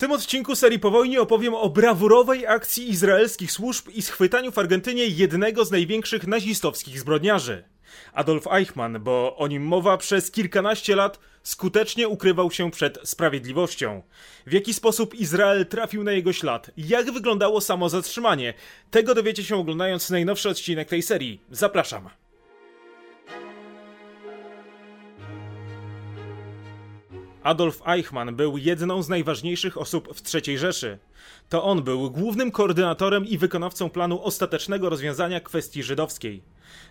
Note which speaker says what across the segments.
Speaker 1: tym odcinku serii po wojnie opowiem o brawurowej akcji izraelskich służb i schwytaniu w Argentynie jednego z największych nazistowskich zbrodniarzy. Adolf Eichmann, bo o nim mowa przez kilkanaście lat, skutecznie ukrywał się przed sprawiedliwością. W jaki sposób Izrael trafił na jego ślad? Jak wyglądało samo zatrzymanie? Tego dowiecie się oglądając najnowszy odcinek tej serii. Zapraszam. Adolf Eichmann był jedną z najważniejszych osób w III Rzeszy. To on był głównym koordynatorem i wykonawcą planu ostatecznego rozwiązania kwestii żydowskiej.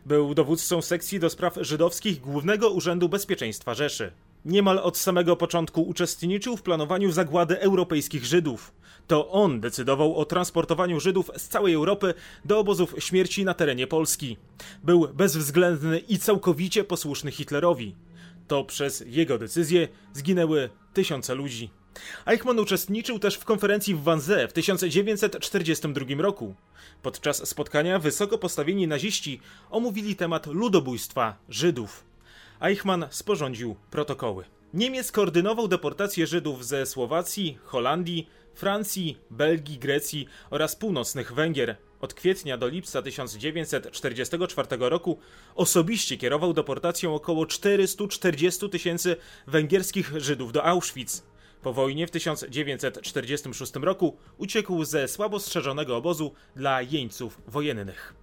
Speaker 1: Był dowódcą sekcji do spraw żydowskich Głównego Urzędu Bezpieczeństwa Rzeszy. Niemal od samego początku uczestniczył w planowaniu zagłady europejskich Żydów. To on decydował o transportowaniu Żydów z całej Europy do obozów śmierci na terenie Polski. Był bezwzględny i całkowicie posłuszny Hitlerowi. To przez jego decyzję zginęły tysiące ludzi. Eichmann uczestniczył też w konferencji w Wannsee w 1942 roku. Podczas spotkania wysoko postawieni naziści omówili temat ludobójstwa Żydów. Eichmann sporządził protokoły. Niemiec koordynował deportację Żydów ze Słowacji, Holandii, Francji, Belgii, Grecji oraz północnych Węgier. Od kwietnia do lipca 1944 roku osobiście kierował deportacją około 440 tysięcy węgierskich Żydów do Auschwitz. Po wojnie w 1946 roku uciekł ze słabo strzeżonego obozu dla jeńców wojennych.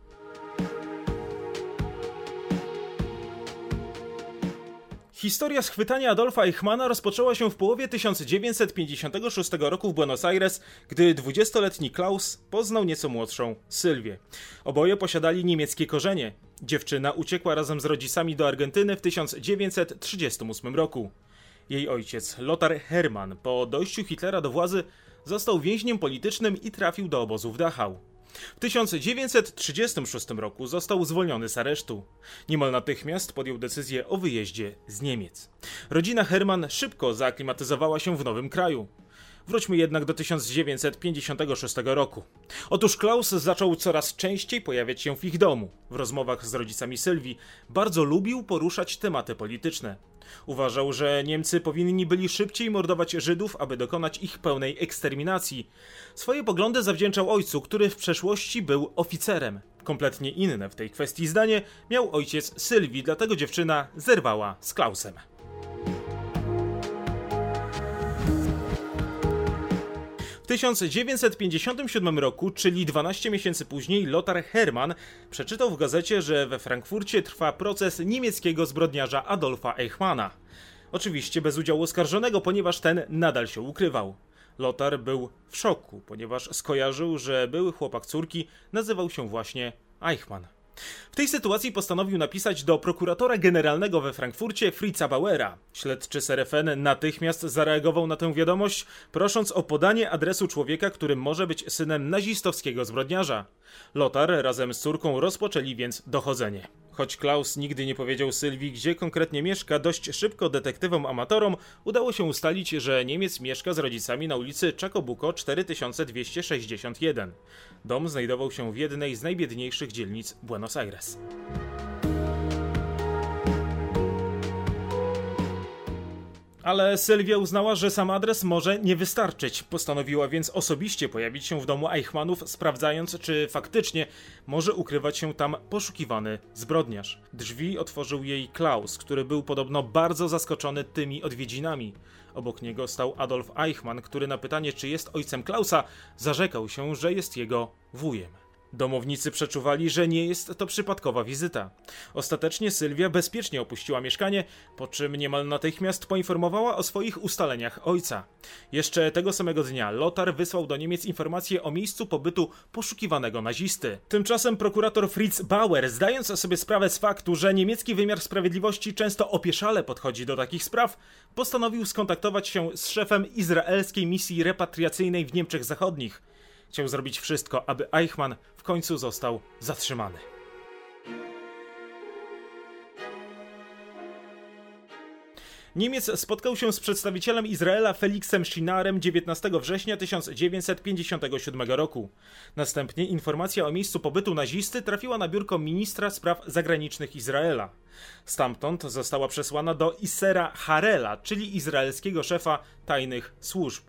Speaker 1: Historia schwytania Adolfa Eichmana rozpoczęła się w połowie 1956 roku w Buenos Aires, gdy 20-letni Klaus poznał nieco młodszą Sylwię. Oboje posiadali niemieckie korzenie. Dziewczyna uciekła razem z rodzicami do Argentyny w 1938 roku. Jej ojciec, Lothar Hermann, po dojściu Hitlera do władzy, został więźniem politycznym i trafił do obozu w Dachau. W 1936 roku został zwolniony z aresztu. Niemal natychmiast podjął decyzję o wyjeździe z Niemiec. Rodzina Hermann szybko zaaklimatyzowała się w nowym kraju. Wróćmy jednak do 1956 roku. Otóż Klaus zaczął coraz częściej pojawiać się w ich domu. W rozmowach z rodzicami Sylwii bardzo lubił poruszać tematy polityczne. Uważał, że Niemcy powinni byli szybciej mordować Żydów, aby dokonać ich pełnej eksterminacji. Swoje poglądy zawdzięczał ojcu, który w przeszłości był oficerem. Kompletnie inne w tej kwestii zdanie miał ojciec Sylwii, dlatego dziewczyna zerwała z Klausem. 1957 roku, czyli 12 miesięcy później, Lothar Hermann przeczytał w gazecie, że we Frankfurcie trwa proces niemieckiego zbrodniarza Adolfa Eichmana. Oczywiście bez udziału oskarżonego, ponieważ ten nadal się ukrywał. Lothar był w szoku, ponieważ skojarzył, że były chłopak córki nazywał się właśnie Eichmann. W tej sytuacji postanowił napisać do prokuratora generalnego we Frankfurcie Fritza Bauera. Śledczy Serefen natychmiast zareagował na tę wiadomość, prosząc o podanie adresu człowieka, który może być synem nazistowskiego zbrodniarza. Lothar razem z córką rozpoczęli więc dochodzenie. Choć Klaus nigdy nie powiedział Sylwii, gdzie konkretnie mieszka, dość szybko detektywom amatorom udało się ustalić, że Niemiec mieszka z rodzicami na ulicy Chacobuco 4261. Dom znajdował się w jednej z najbiedniejszych dzielnic Buenos Aires. Ale Sylwia uznała, że sam adres może nie wystarczyć. Postanowiła więc osobiście pojawić się w domu Eichmannów, sprawdzając, czy faktycznie może ukrywać się tam poszukiwany zbrodniarz. Drzwi otworzył jej Klaus, który był podobno bardzo zaskoczony tymi odwiedzinami. Obok niego stał Adolf Eichmann, który na pytanie, czy jest ojcem Klausa, zarzekał się, że jest jego wujem. Domownicy przeczuwali, że nie jest to przypadkowa wizyta. Ostatecznie Sylwia bezpiecznie opuściła mieszkanie, po czym niemal natychmiast poinformowała o swoich ustaleniach ojca. Jeszcze tego samego dnia Lothar wysłał do Niemiec informacje o miejscu pobytu poszukiwanego nazisty. Tymczasem prokurator Fritz Bauer, zdając sobie sprawę z faktu, że niemiecki wymiar sprawiedliwości często opieszale podchodzi do takich spraw, postanowił skontaktować się z szefem izraelskiej misji repatriacyjnej w Niemczech Zachodnich. Chciał zrobić wszystko, aby Eichmann w końcu został zatrzymany. Niemiec spotkał się z przedstawicielem Izraela Felixem Schinarem 19 września 1957 roku. Następnie informacja o miejscu pobytu nazisty trafiła na biurko ministra spraw zagranicznych Izraela. Stamtąd została przesłana do Isera Harela, czyli izraelskiego szefa tajnych służb.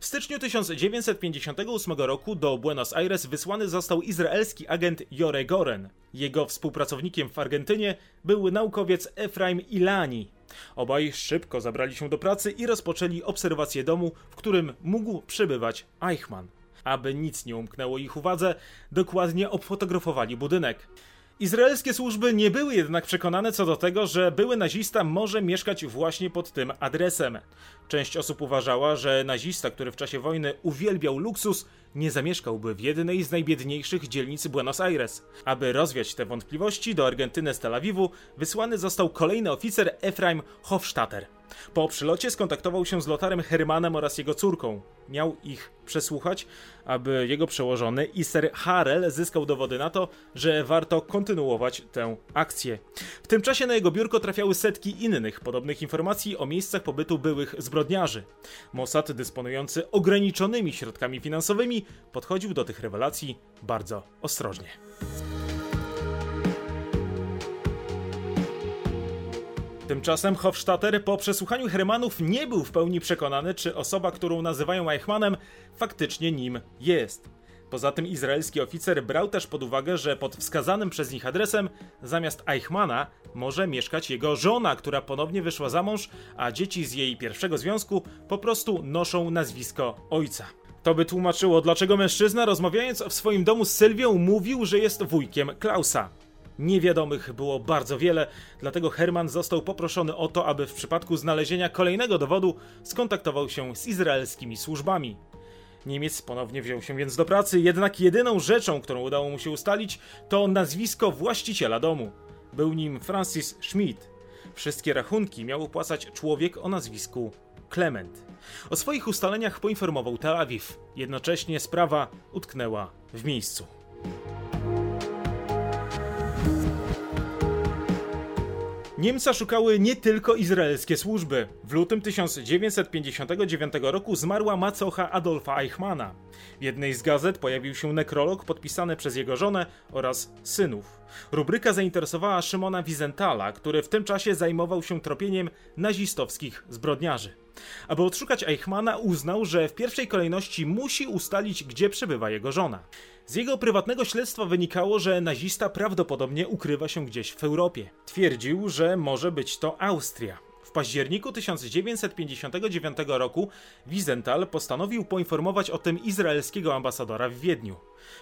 Speaker 1: W styczniu 1958 roku do Buenos Aires wysłany został izraelski agent Jore Goren. Jego współpracownikiem w Argentynie był naukowiec Efraim Ilani. Obaj szybko zabrali się do pracy i rozpoczęli obserwację domu, w którym mógł przebywać Eichmann. Aby nic nie umknęło ich uwadze, dokładnie obfotografowali budynek. Izraelskie służby nie były jednak przekonane co do tego, że były nazista może mieszkać właśnie pod tym adresem. Część osób uważała, że nazista, który w czasie wojny uwielbiał luksus, nie zamieszkałby w jednej z najbiedniejszych dzielnic Buenos Aires. Aby rozwiać te wątpliwości, do Argentyny z Tel Awiwu wysłany został kolejny oficer Efraim Hofstadter. Po przylocie skontaktował się z lotarem Hermanem oraz jego córką. Miał ich przesłuchać, aby jego przełożony Iser Harel zyskał dowody na to, że warto kontynuować tę akcję. W tym czasie na jego biurko trafiały setki innych podobnych informacji o miejscach pobytu byłych zbrodniarzy. Mossad, dysponujący ograniczonymi środkami finansowymi, podchodził do tych rewelacji bardzo ostrożnie. Tymczasem Hofstadter po przesłuchaniu Hermanów nie był w pełni przekonany, czy osoba, którą nazywają Eichmannem, faktycznie nim jest. Poza tym izraelski oficer brał też pod uwagę, że pod wskazanym przez nich adresem zamiast Eichmana może mieszkać jego żona, która ponownie wyszła za mąż, a dzieci z jej pierwszego związku po prostu noszą nazwisko ojca. To by tłumaczyło, dlaczego mężczyzna, rozmawiając w swoim domu z Sylwią, mówił, że jest wujkiem Klausa. Niewiadomych było bardzo wiele, dlatego Herman został poproszony o to, aby w przypadku znalezienia kolejnego dowodu skontaktował się z izraelskimi służbami. Niemiec ponownie wziął się więc do pracy, jednak jedyną rzeczą, którą udało mu się ustalić, to nazwisko właściciela domu. Był nim Francis Schmidt. Wszystkie rachunki miał opłacać człowiek o nazwisku Clement. O swoich ustaleniach poinformował Tel Awiw. Jednocześnie sprawa utknęła w miejscu. Niemca szukały nie tylko izraelskie służby. W lutym 1959 roku zmarła macocha Adolfa Eichmana. W jednej z gazet pojawił się nekrolog podpisany przez jego żonę oraz synów. Rubryka zainteresowała Szymona Wizentala, który w tym czasie zajmował się tropieniem nazistowskich zbrodniarzy. Aby odszukać Eichmana, uznał, że w pierwszej kolejności musi ustalić, gdzie przebywa jego żona. Z jego prywatnego śledztwa wynikało, że nazista prawdopodobnie ukrywa się gdzieś w Europie. Twierdził, że może być to Austria. W październiku 1959 roku Wiesenthal postanowił poinformować o tym izraelskiego ambasadora w Wiedniu.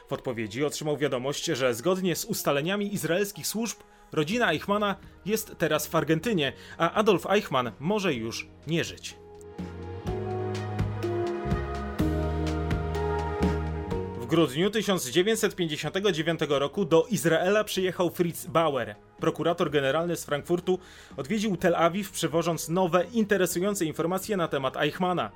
Speaker 1: W odpowiedzi otrzymał wiadomość, że zgodnie z ustaleniami izraelskich służb rodzina Eichmana jest teraz w Argentynie, a Adolf Eichmann może już nie żyć. Grudniu 1959 roku do Izraela przyjechał Fritz Bauer. Prokurator generalny z Frankfurtu odwiedził Tel Awiw, przywożąc nowe, interesujące informacje na temat Eichmana.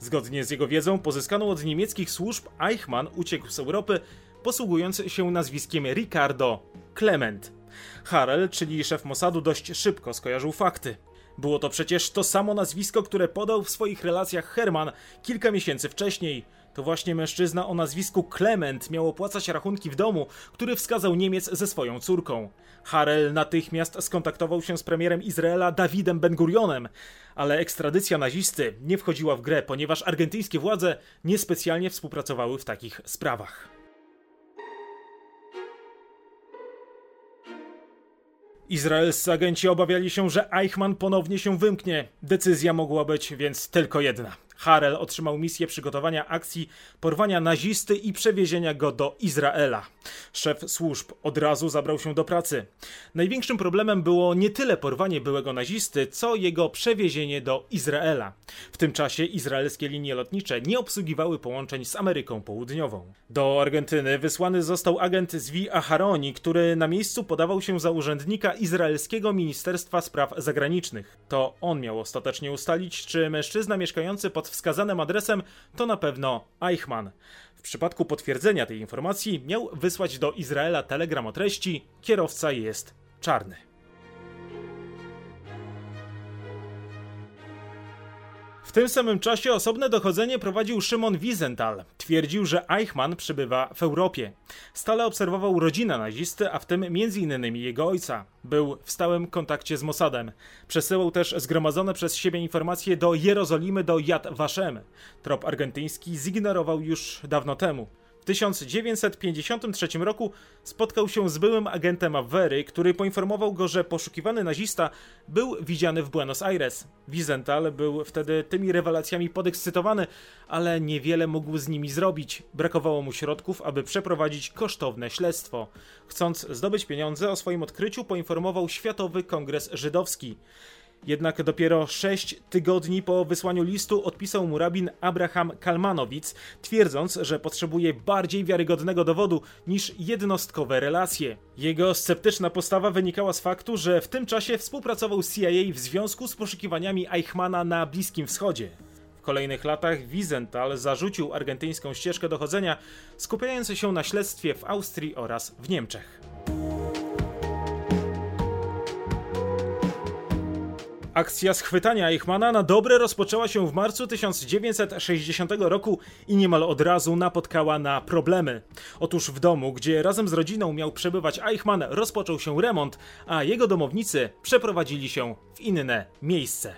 Speaker 1: Zgodnie z jego wiedzą, pozyskaną od niemieckich służb, Eichmann uciekł z Europy, posługując się nazwiskiem Ricardo Clement. Harel, czyli szef Mossadu, dość szybko skojarzył fakty. Było to przecież to samo nazwisko, które podał w swoich relacjach Herman kilka miesięcy wcześniej. To właśnie mężczyzna o nazwisku Clement miał opłacać rachunki w domu, który wskazał Niemiec ze swoją córką. Harel natychmiast skontaktował się z premierem Izraela Dawidem Ben-Gurionem, ale ekstradycja nazisty nie wchodziła w grę, ponieważ argentyńskie władze niespecjalnie współpracowały w takich sprawach. Izraelscy agenci obawiali się, że Eichmann ponownie się wymknie. Decyzja mogła być więc tylko jedna. Harel otrzymał misję przygotowania akcji porwania nazisty i przewiezienia go do Izraela. Szef służb od razu zabrał się do pracy. Największym problemem było nie tyle porwanie byłego nazisty, co jego przewiezienie do Izraela. W tym czasie izraelskie linie lotnicze nie obsługiwały połączeń z Ameryką Południową. Do Argentyny wysłany został agent Zvi Aharoni, który na miejscu podawał się za urzędnika izraelskiego Ministerstwa Spraw Zagranicznych. To on miał ostatecznie ustalić, czy mężczyzna mieszkający pod wskazanym adresem to na pewno Eichmann. W przypadku potwierdzenia tej informacji miał wysłać do Izraela telegram o treści kierowca jest czarny. W tym samym czasie osobne dochodzenie prowadził Szymon Wiesenthal. Twierdził, że Eichmann przybywa w Europie. Stale obserwował rodzinę nazisty, a w tym m.in. jego ojca. Był w stałym kontakcie z Mossadem. Przesyłał też zgromadzone przez siebie informacje do Jerozolimy, do Yad Vashem. Trop argentyński zignorował już dawno temu. W 1953 roku spotkał się z byłym agentem Avery, który poinformował go, że poszukiwany nazista był widziany w Buenos Aires. Wiesenthal był wtedy tymi rewelacjami podekscytowany, ale niewiele mógł z nimi zrobić. Brakowało mu środków, aby przeprowadzić kosztowne śledztwo. Chcąc zdobyć pieniądze, o swoim odkryciu poinformował Światowy Kongres Żydowski. Jednak dopiero sześć tygodni po wysłaniu listu odpisał mu rabin Abraham Kalmanowic, twierdząc, że potrzebuje bardziej wiarygodnego dowodu niż jednostkowe relacje. Jego sceptyczna postawa wynikała z faktu, że w tym czasie współpracował z CIA w związku z poszukiwaniami Eichmana na Bliskim Wschodzie. W kolejnych latach Wiesenthal zarzucił argentyńską ścieżkę dochodzenia, skupiając się na śledztwie w Austrii oraz w Niemczech. Akcja schwytania Eichmana na dobre rozpoczęła się w marcu 1960 roku i niemal od razu napotkała na problemy. Otóż w domu, gdzie razem z rodziną miał przebywać Eichmann, rozpoczął się remont, a jego domownicy przeprowadzili się w inne miejsce.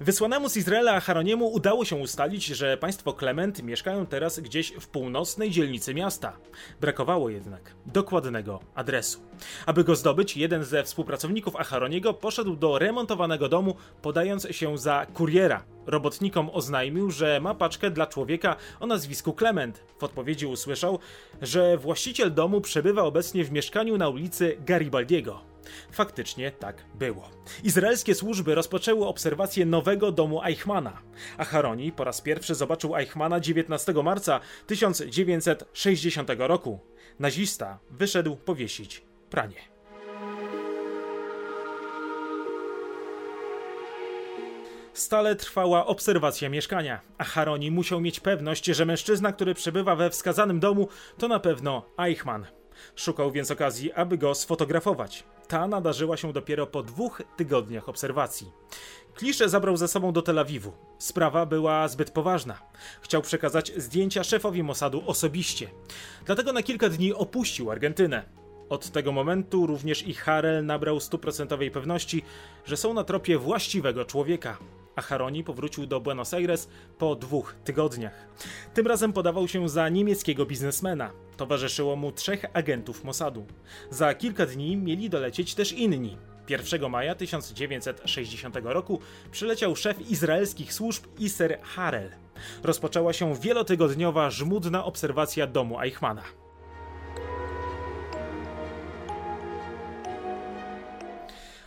Speaker 1: Wysłanemu z Izraela Haroniemu udało się ustalić, że państwo Klement mieszkają teraz gdzieś w północnej dzielnicy miasta. Brakowało jednak dokładnego adresu. Aby go zdobyć, jeden ze współpracowników Aharoniego poszedł do remontowanego domu, podając się za kuriera. Robotnikom oznajmił, że ma paczkę dla człowieka o nazwisku Clement. W odpowiedzi usłyszał, że właściciel domu przebywa obecnie w mieszkaniu na ulicy Garibaldiego. Faktycznie tak było. Izraelskie służby rozpoczęły obserwację nowego domu Eichmana. Acharoni po raz pierwszy zobaczył Eichmana 19 marca 1960 roku. Nazista wyszedł powiesić pranie. Stale trwała obserwacja mieszkania, a Haroni musiał mieć pewność, że mężczyzna, który przebywa we wskazanym domu, to na pewno Eichmann. Szukał więc okazji, aby go sfotografować. Ta nadarzyła się dopiero po dwóch tygodniach obserwacji. Klisze zabrał ze sobą do Tel Awiwu. Sprawa była zbyt poważna. Chciał przekazać zdjęcia szefowi Mossadu osobiście. Dlatego na kilka dni opuścił Argentynę. Od tego momentu również i Harel nabrał stuprocentowej pewności, że są na tropie właściwego człowieka a Haroni powrócił do Buenos Aires po dwóch tygodniach. Tym razem podawał się za niemieckiego biznesmena. Towarzyszyło mu trzech agentów Mossadu. Za kilka dni mieli dolecieć też inni. 1 maja 1960 roku przyleciał szef izraelskich służb Iser Harel. Rozpoczęła się wielotygodniowa żmudna obserwacja domu Eichmana.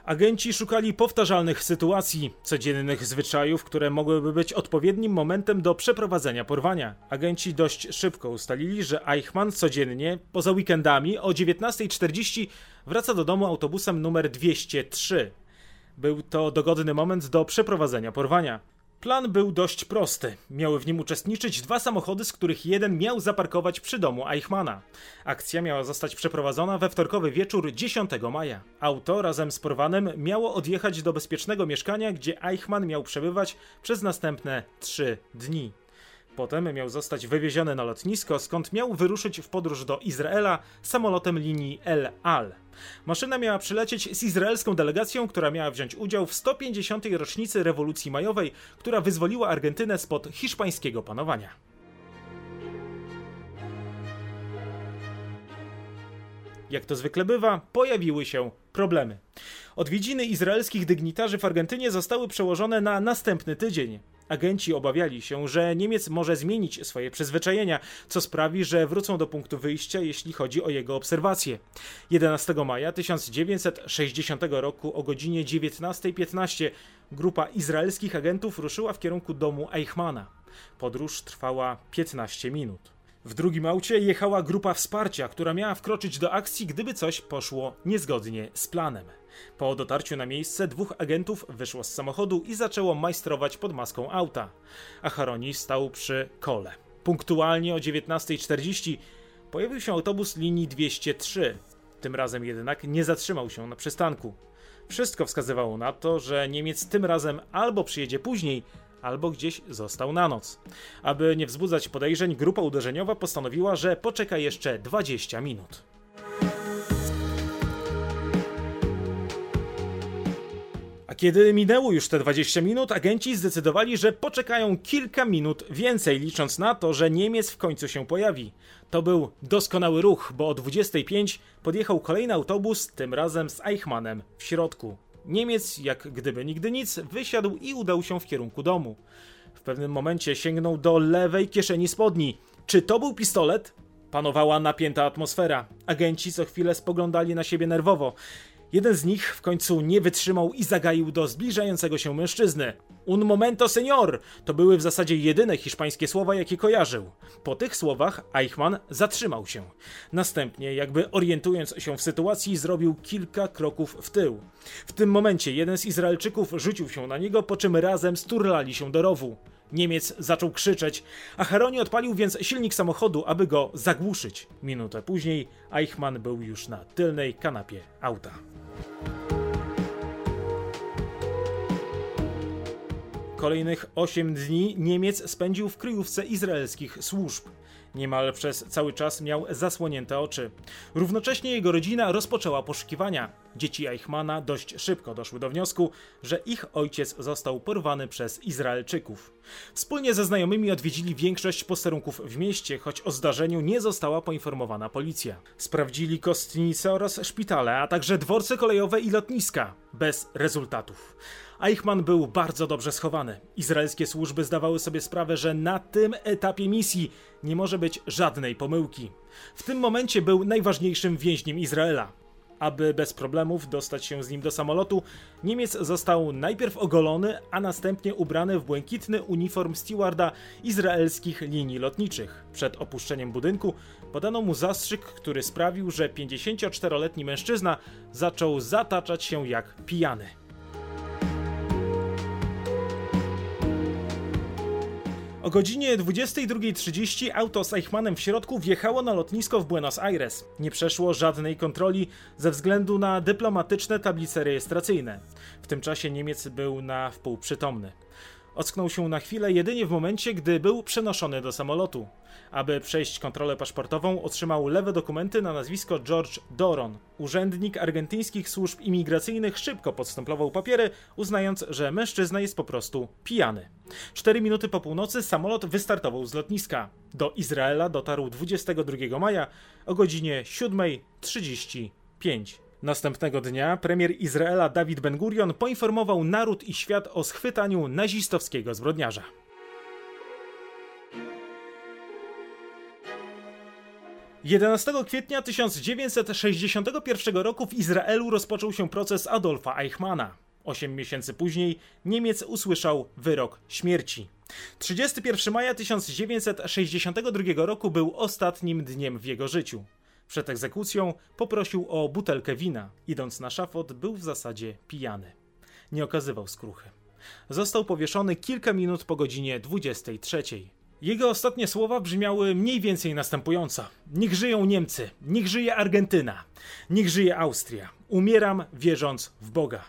Speaker 1: Agenci szukali powtarzalnych sytuacji, codziennych zwyczajów, które mogłyby być odpowiednim momentem do przeprowadzenia porwania. Agenci dość szybko ustalili, że Eichmann codziennie, poza weekendami, o 19.40 wraca do domu autobusem numer 203. Był to dogodny moment do przeprowadzenia porwania. Plan był dość prosty. Miały w nim uczestniczyć dwa samochody, z których jeden miał zaparkować przy domu Eichmana. Akcja miała zostać przeprowadzona we wtorkowy wieczór 10 maja. Auto razem z porwanym miało odjechać do bezpiecznego mieszkania, gdzie Eichmann miał przebywać przez następne trzy dni. Potem miał zostać wywieziony na lotnisko, skąd miał wyruszyć w podróż do Izraela samolotem linii El Al. Maszyna miała przylecieć z izraelską delegacją, która miała wziąć udział w 150. rocznicy rewolucji majowej, która wyzwoliła Argentynę spod hiszpańskiego panowania. Jak to zwykle bywa, pojawiły się problemy. Odwiedziny izraelskich dygnitarzy w Argentynie zostały przełożone na następny tydzień. Agenci obawiali się, że Niemiec może zmienić swoje przyzwyczajenia, co sprawi, że wrócą do punktu wyjścia, jeśli chodzi o jego obserwacje. 11 maja 1960 roku o godzinie 19.15 grupa izraelskich agentów ruszyła w kierunku domu Eichmana. Podróż trwała 15 minut. W drugim aucie jechała grupa wsparcia, która miała wkroczyć do akcji, gdyby coś poszło niezgodnie z planem. Po dotarciu na miejsce dwóch agentów wyszło z samochodu i zaczęło majstrować pod maską auta. A Haroni stał przy kole. Punktualnie o 19.40 pojawił się autobus linii 203. Tym razem jednak nie zatrzymał się na przystanku. Wszystko wskazywało na to, że Niemiec tym razem albo przyjedzie później, albo gdzieś został na noc. Aby nie wzbudzać podejrzeń, grupa uderzeniowa postanowiła, że poczeka jeszcze 20 minut. A kiedy minęło już te 20 minut, agenci zdecydowali, że poczekają kilka minut więcej, licząc na to, że Niemiec w końcu się pojawi. To był doskonały ruch, bo o 25 podjechał kolejny autobus, tym razem z Eichmannem w środku. Niemiec, jak gdyby nigdy nic, wysiadł i udał się w kierunku domu. W pewnym momencie sięgnął do lewej kieszeni spodni. Czy to był pistolet? Panowała napięta atmosfera. Agenci co chwilę spoglądali na siebie nerwowo. Jeden z nich w końcu nie wytrzymał i zagaił do zbliżającego się mężczyzny. Un momento, señor! To były w zasadzie jedyne hiszpańskie słowa, jakie kojarzył. Po tych słowach Eichmann zatrzymał się. Następnie, jakby orientując się w sytuacji, zrobił kilka kroków w tył. W tym momencie jeden z Izraelczyków rzucił się na niego, po czym razem sturlali się do rowu. Niemiec zaczął krzyczeć, a Heroni odpalił więc silnik samochodu, aby go zagłuszyć. Minutę później Eichmann był już na tylnej kanapie auta. Kolejnych 8 dni Niemiec spędził w kryjówce izraelskich służb. Niemal przez cały czas miał zasłonięte oczy. Równocześnie jego rodzina rozpoczęła poszukiwania. Dzieci Eichmana dość szybko doszły do wniosku, że ich ojciec został porwany przez Izraelczyków. Wspólnie ze znajomymi odwiedzili większość posterunków w mieście, choć o zdarzeniu nie została poinformowana policja. Sprawdzili kostnice oraz szpitale, a także dworce kolejowe i lotniska. Bez rezultatów. Eichmann był bardzo dobrze schowany. Izraelskie służby zdawały sobie sprawę, że na tym etapie misji nie może być żadnej pomyłki. W tym momencie był najważniejszym więźniem Izraela. Aby bez problemów dostać się z nim do samolotu, Niemiec został najpierw ogolony, a następnie ubrany w błękitny uniform stewarda izraelskich linii lotniczych. Przed opuszczeniem budynku podano mu zastrzyk, który sprawił, że 54-letni mężczyzna zaczął zataczać się jak pijany. O godzinie 22.30 auto z Eichmannem w środku wjechało na lotnisko w Buenos Aires. Nie przeszło żadnej kontroli ze względu na dyplomatyczne tablice rejestracyjne. W tym czasie Niemiec był na wpół przytomny. Ocknął się na chwilę jedynie w momencie, gdy był przenoszony do samolotu. Aby przejść kontrolę paszportową, otrzymał lewe dokumenty na nazwisko George Doron. Urzędnik argentyńskich służb imigracyjnych szybko podstemplował papiery, uznając, że mężczyzna jest po prostu pijany. Cztery minuty po północy samolot wystartował z lotniska. Do Izraela dotarł 22 maja o godzinie 7.35. Następnego dnia premier Izraela Dawid Ben-Gurion poinformował naród i świat o schwytaniu nazistowskiego zbrodniarza. 11 kwietnia 1961 roku w Izraelu rozpoczął się proces Adolfa Eichmana. Osiem miesięcy później Niemiec usłyszał wyrok śmierci. 31 maja 1962 roku był ostatnim dniem w jego życiu. Przed egzekucją poprosił o butelkę wina. Idąc na szafot, był w zasadzie pijany. Nie okazywał skruchy. Został powieszony kilka minut po godzinie 23. Jego ostatnie słowa brzmiały mniej więcej następująco: Niech żyją Niemcy, niech żyje Argentyna, niech żyje Austria. Umieram wierząc w Boga.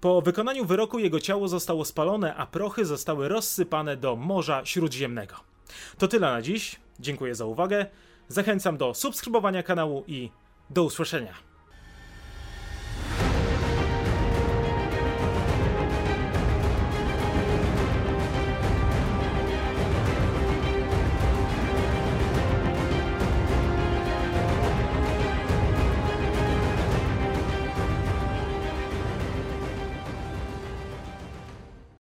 Speaker 1: Po wykonaniu wyroku jego ciało zostało spalone, a prochy zostały rozsypane do Morza Śródziemnego. To tyle na dziś. Dziękuję za uwagę. Zachęcam do subskrybowania kanału i do usłyszenia.